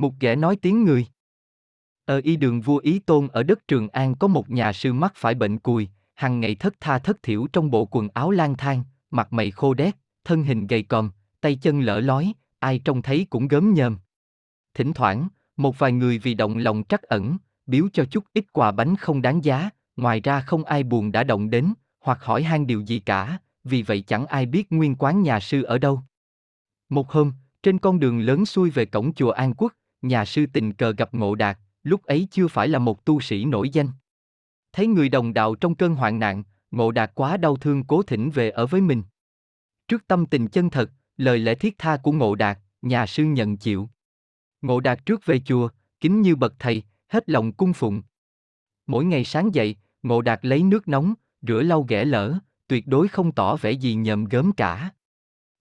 Một ghẻ nói tiếng người. Ở y đường vua Ý Tôn ở đất Trường An có một nhà sư mắc phải bệnh cùi, hàng ngày thất tha thất thiểu trong bộ quần áo lang thang, mặt mày khô đét, thân hình gầy còm, tay chân lỡ lói, ai trông thấy cũng gớm nhơm. Thỉnh thoảng, một vài người vì động lòng trắc ẩn, biếu cho chút ít quà bánh không đáng giá, ngoài ra không ai buồn đã động đến, hoặc hỏi han điều gì cả, vì vậy chẳng ai biết nguyên quán nhà sư ở đâu. Một hôm, trên con đường lớn xuôi về cổng chùa An Quốc, nhà sư tình cờ gặp Ngộ Đạt, lúc ấy chưa phải là một tu sĩ nổi danh. Thấy người đồng đạo trong cơn hoạn nạn, Ngộ Đạt quá đau thương cố thỉnh về ở với mình. Trước tâm tình chân thật, lời lẽ thiết tha của Ngộ Đạt, nhà sư nhận chịu. Ngộ Đạt trước về chùa, kính như bậc thầy, hết lòng cung phụng. Mỗi ngày sáng dậy, Ngộ Đạt lấy nước nóng, rửa lau ghẻ lỡ, tuyệt đối không tỏ vẻ gì nhầm gớm cả.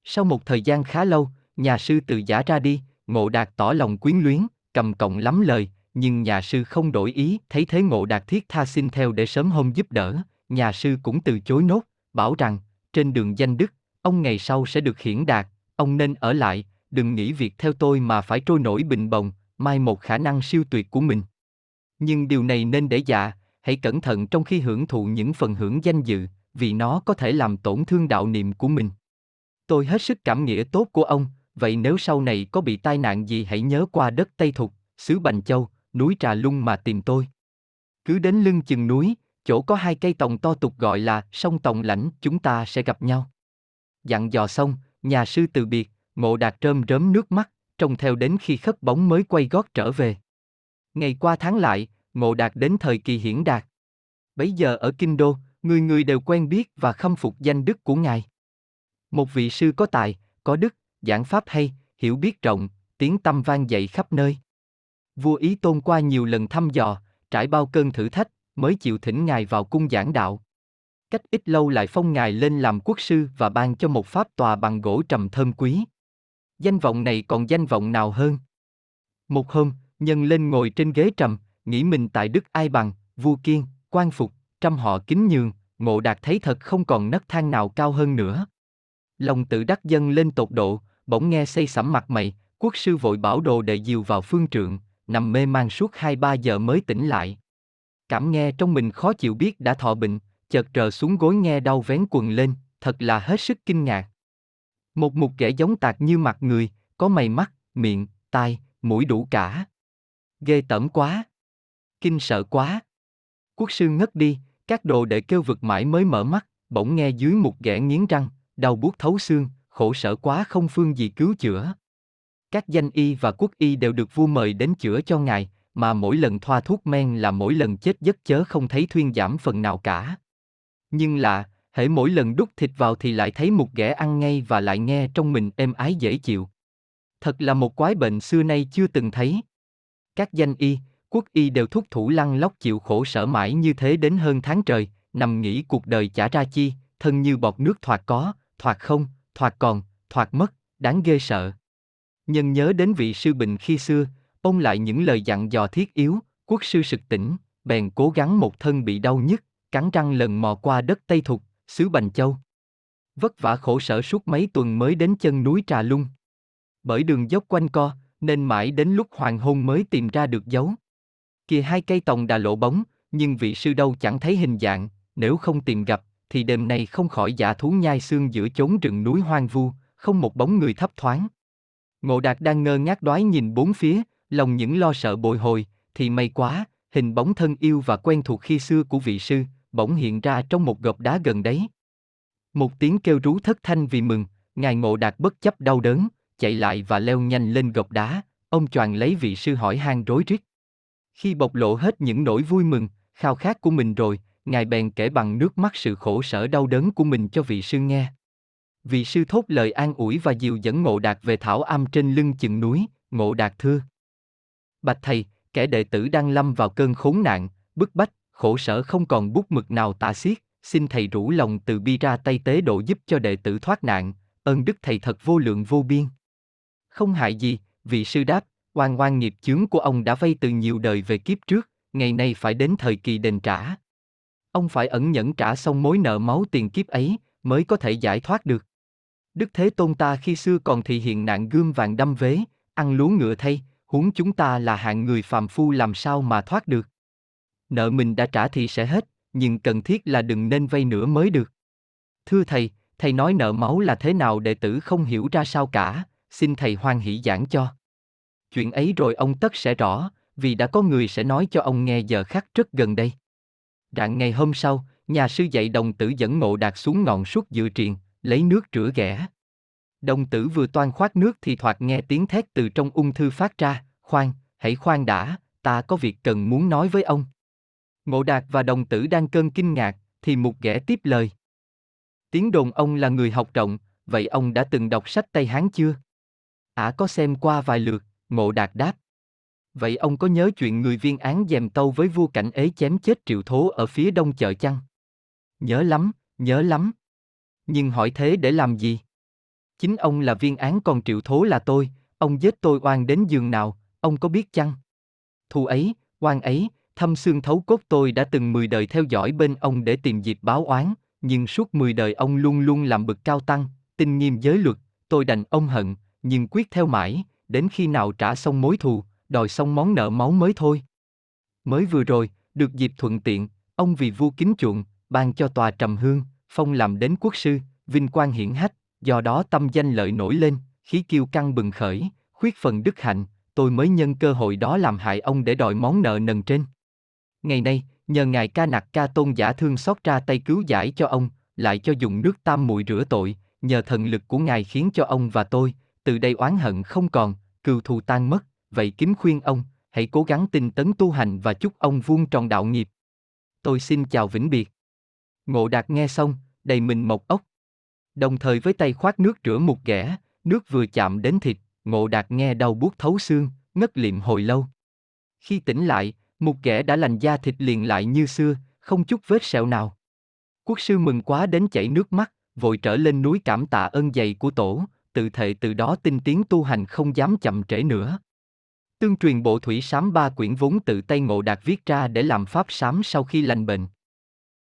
Sau một thời gian khá lâu, nhà sư từ giả ra đi, Ngộ Đạt tỏ lòng quyến luyến, cầm cộng lắm lời, nhưng nhà sư không đổi ý, thấy thế Ngộ Đạt thiết tha xin theo để sớm hôm giúp đỡ, nhà sư cũng từ chối nốt, bảo rằng, trên đường danh đức, ông ngày sau sẽ được hiển đạt, ông nên ở lại, đừng nghĩ việc theo tôi mà phải trôi nổi bình bồng, mai một khả năng siêu tuyệt của mình. Nhưng điều này nên để dạ, hãy cẩn thận trong khi hưởng thụ những phần hưởng danh dự, vì nó có thể làm tổn thương đạo niệm của mình. Tôi hết sức cảm nghĩa tốt của ông, vậy nếu sau này có bị tai nạn gì hãy nhớ qua đất Tây Thục, xứ Bành Châu, núi Trà Lung mà tìm tôi. Cứ đến lưng chừng núi, chỗ có hai cây tòng to tục gọi là sông Tòng Lãnh, chúng ta sẽ gặp nhau. Dặn dò xong, nhà sư từ biệt, ngộ đạt rơm rớm nước mắt, trông theo đến khi khất bóng mới quay gót trở về. Ngày qua tháng lại, ngộ đạt đến thời kỳ hiển đạt. Bấy giờ ở Kinh Đô, người người đều quen biết và khâm phục danh đức của ngài. Một vị sư có tài, có đức, giảng pháp hay, hiểu biết rộng, tiếng tâm vang dậy khắp nơi. Vua Ý Tôn qua nhiều lần thăm dò, trải bao cơn thử thách, mới chịu thỉnh ngài vào cung giảng đạo. Cách ít lâu lại phong ngài lên làm quốc sư và ban cho một pháp tòa bằng gỗ trầm thơm quý. Danh vọng này còn danh vọng nào hơn? Một hôm, nhân lên ngồi trên ghế trầm, nghĩ mình tại đức ai bằng, vua kiên, quan phục, trăm họ kính nhường, ngộ đạt thấy thật không còn nấc thang nào cao hơn nữa. Lòng tự đắc dân lên tột độ, bỗng nghe xây sẩm mặt mày, quốc sư vội bảo đồ đệ diều vào phương trượng, nằm mê man suốt hai ba giờ mới tỉnh lại. Cảm nghe trong mình khó chịu biết đã thọ bệnh, chợt trờ xuống gối nghe đau vén quần lên, thật là hết sức kinh ngạc. Một mục kẻ giống tạc như mặt người, có mày mắt, miệng, tai, mũi đủ cả. Ghê tởm quá. Kinh sợ quá. Quốc sư ngất đi, các đồ đệ kêu vực mãi mới mở mắt, bỗng nghe dưới một ghẻ nghiến răng, đau buốt thấu xương, khổ sở quá không phương gì cứu chữa. Các danh y và quốc y đều được vua mời đến chữa cho ngài, mà mỗi lần thoa thuốc men là mỗi lần chết giấc chớ không thấy thuyên giảm phần nào cả. Nhưng là, hễ mỗi lần đút thịt vào thì lại thấy một ghẻ ăn ngay và lại nghe trong mình êm ái dễ chịu. Thật là một quái bệnh xưa nay chưa từng thấy. Các danh y, quốc y đều thúc thủ lăn lóc chịu khổ sở mãi như thế đến hơn tháng trời, nằm nghĩ cuộc đời chả ra chi, thân như bọt nước thoạt có, thoạt không, thoạt còn, thoạt mất, đáng ghê sợ. Nhân nhớ đến vị sư bình khi xưa, ông lại những lời dặn dò thiết yếu, quốc sư sực tỉnh, bèn cố gắng một thân bị đau nhức, cắn răng lần mò qua đất Tây Thục, xứ Bành Châu. Vất vả khổ sở suốt mấy tuần mới đến chân núi Trà Lung. Bởi đường dốc quanh co, nên mãi đến lúc hoàng hôn mới tìm ra được dấu. Kìa hai cây tòng đà lộ bóng, nhưng vị sư đâu chẳng thấy hình dạng, nếu không tìm gặp, thì đêm nay không khỏi giả thú nhai xương giữa chốn rừng núi hoang vu, không một bóng người thấp thoáng. Ngộ Đạt đang ngơ ngác đoái nhìn bốn phía, lòng những lo sợ bồi hồi, thì may quá, hình bóng thân yêu và quen thuộc khi xưa của vị sư, bỗng hiện ra trong một gọc đá gần đấy. Một tiếng kêu rú thất thanh vì mừng, ngài Ngộ Đạt bất chấp đau đớn, chạy lại và leo nhanh lên gọc đá, ông choàng lấy vị sư hỏi han rối rít. Khi bộc lộ hết những nỗi vui mừng, khao khát của mình rồi, ngài bèn kể bằng nước mắt sự khổ sở đau đớn của mình cho vị sư nghe. Vị sư thốt lời an ủi và dìu dẫn Ngộ Đạt về thảo am trên lưng chừng núi, Ngộ Đạt thưa. Bạch thầy, kẻ đệ tử đang lâm vào cơn khốn nạn, bức bách, khổ sở không còn bút mực nào tả xiết, xin thầy rủ lòng từ bi ra tay tế độ giúp cho đệ tử thoát nạn, ơn đức thầy thật vô lượng vô biên. Không hại gì, vị sư đáp, oan oan nghiệp chướng của ông đã vay từ nhiều đời về kiếp trước, ngày nay phải đến thời kỳ đền trả. Ông phải ẩn nhẫn trả xong mối nợ máu tiền kiếp ấy, mới có thể giải thoát được. Đức Thế Tôn ta khi xưa còn thị hiện nạn gươm vàng đâm vế, ăn lúa ngựa thay, huống chúng ta là hạng người phàm phu làm sao mà thoát được. Nợ mình đã trả thì sẽ hết, nhưng cần thiết là đừng nên vay nữa mới được. Thưa thầy, thầy nói nợ máu là thế nào đệ tử không hiểu ra sao cả, xin thầy hoan hỷ giảng cho. Chuyện ấy rồi ông tất sẽ rõ, vì đã có người sẽ nói cho ông nghe giờ khắc rất gần đây. Rạng ngày hôm sau, nhà sư dạy đồng tử dẫn ngộ đạt xuống ngọn suốt dự triền, lấy nước rửa ghẻ. Đồng tử vừa toan khoát nước thì thoạt nghe tiếng thét từ trong ung thư phát ra, khoan, hãy khoan đã, ta có việc cần muốn nói với ông. Ngộ đạt và đồng tử đang cơn kinh ngạc, thì mục ghẻ tiếp lời. Tiếng đồn ông là người học rộng, vậy ông đã từng đọc sách Tây Hán chưa? Ả có xem qua vài lượt, ngộ đạt đáp. Vậy ông có nhớ chuyện người viên án dèm tâu với vua cảnh ế chém chết triệu thố ở phía đông chợ chăng? Nhớ lắm, nhớ lắm. Nhưng hỏi thế để làm gì? Chính ông là viên án còn triệu thố là tôi, ông giết tôi oan đến giường nào, ông có biết chăng? Thù ấy, oan ấy, thâm xương thấu cốt tôi đã từng 10 đời theo dõi bên ông để tìm dịp báo oán, nhưng suốt 10 đời ông luôn luôn làm bực cao tăng, tinh nghiêm giới luật, tôi đành ông hận, nhưng quyết theo mãi, đến khi nào trả xong mối thù, đòi xong món nợ máu mới thôi. Mới vừa rồi, được dịp thuận tiện, ông vì vua kính chuộng, ban cho tòa trầm hương, phong làm đến quốc sư, vinh quang hiển hách, do đó tâm danh lợi nổi lên, khí kiêu căng bừng khởi, khuyết phần đức hạnh, tôi mới nhân cơ hội đó làm hại ông để đòi món nợ nần trên. Ngày nay, nhờ ngài ca nặc ca tôn giả thương xót ra tay cứu giải cho ông, lại cho dùng nước tam muội rửa tội, nhờ thần lực của ngài khiến cho ông và tôi, từ đây oán hận không còn, cừu thù tan mất, vậy kính khuyên ông, hãy cố gắng tinh tấn tu hành và chúc ông vuông tròn đạo nghiệp. Tôi xin chào vĩnh biệt. Ngộ Đạt nghe xong, đầy mình mộc ốc. Đồng thời với tay khoát nước rửa một ghẻ, nước vừa chạm đến thịt, Ngộ Đạt nghe đau buốt thấu xương, ngất liệm hồi lâu. Khi tỉnh lại, một ghẻ đã lành da thịt liền lại như xưa, không chút vết sẹo nào. Quốc sư mừng quá đến chảy nước mắt, vội trở lên núi cảm tạ ơn dày của tổ, tự thệ từ đó tinh tiến tu hành không dám chậm trễ nữa. Tương truyền bộ thủy sám ba quyển vốn tự tay ngộ đạt viết ra để làm pháp sám sau khi lành bệnh.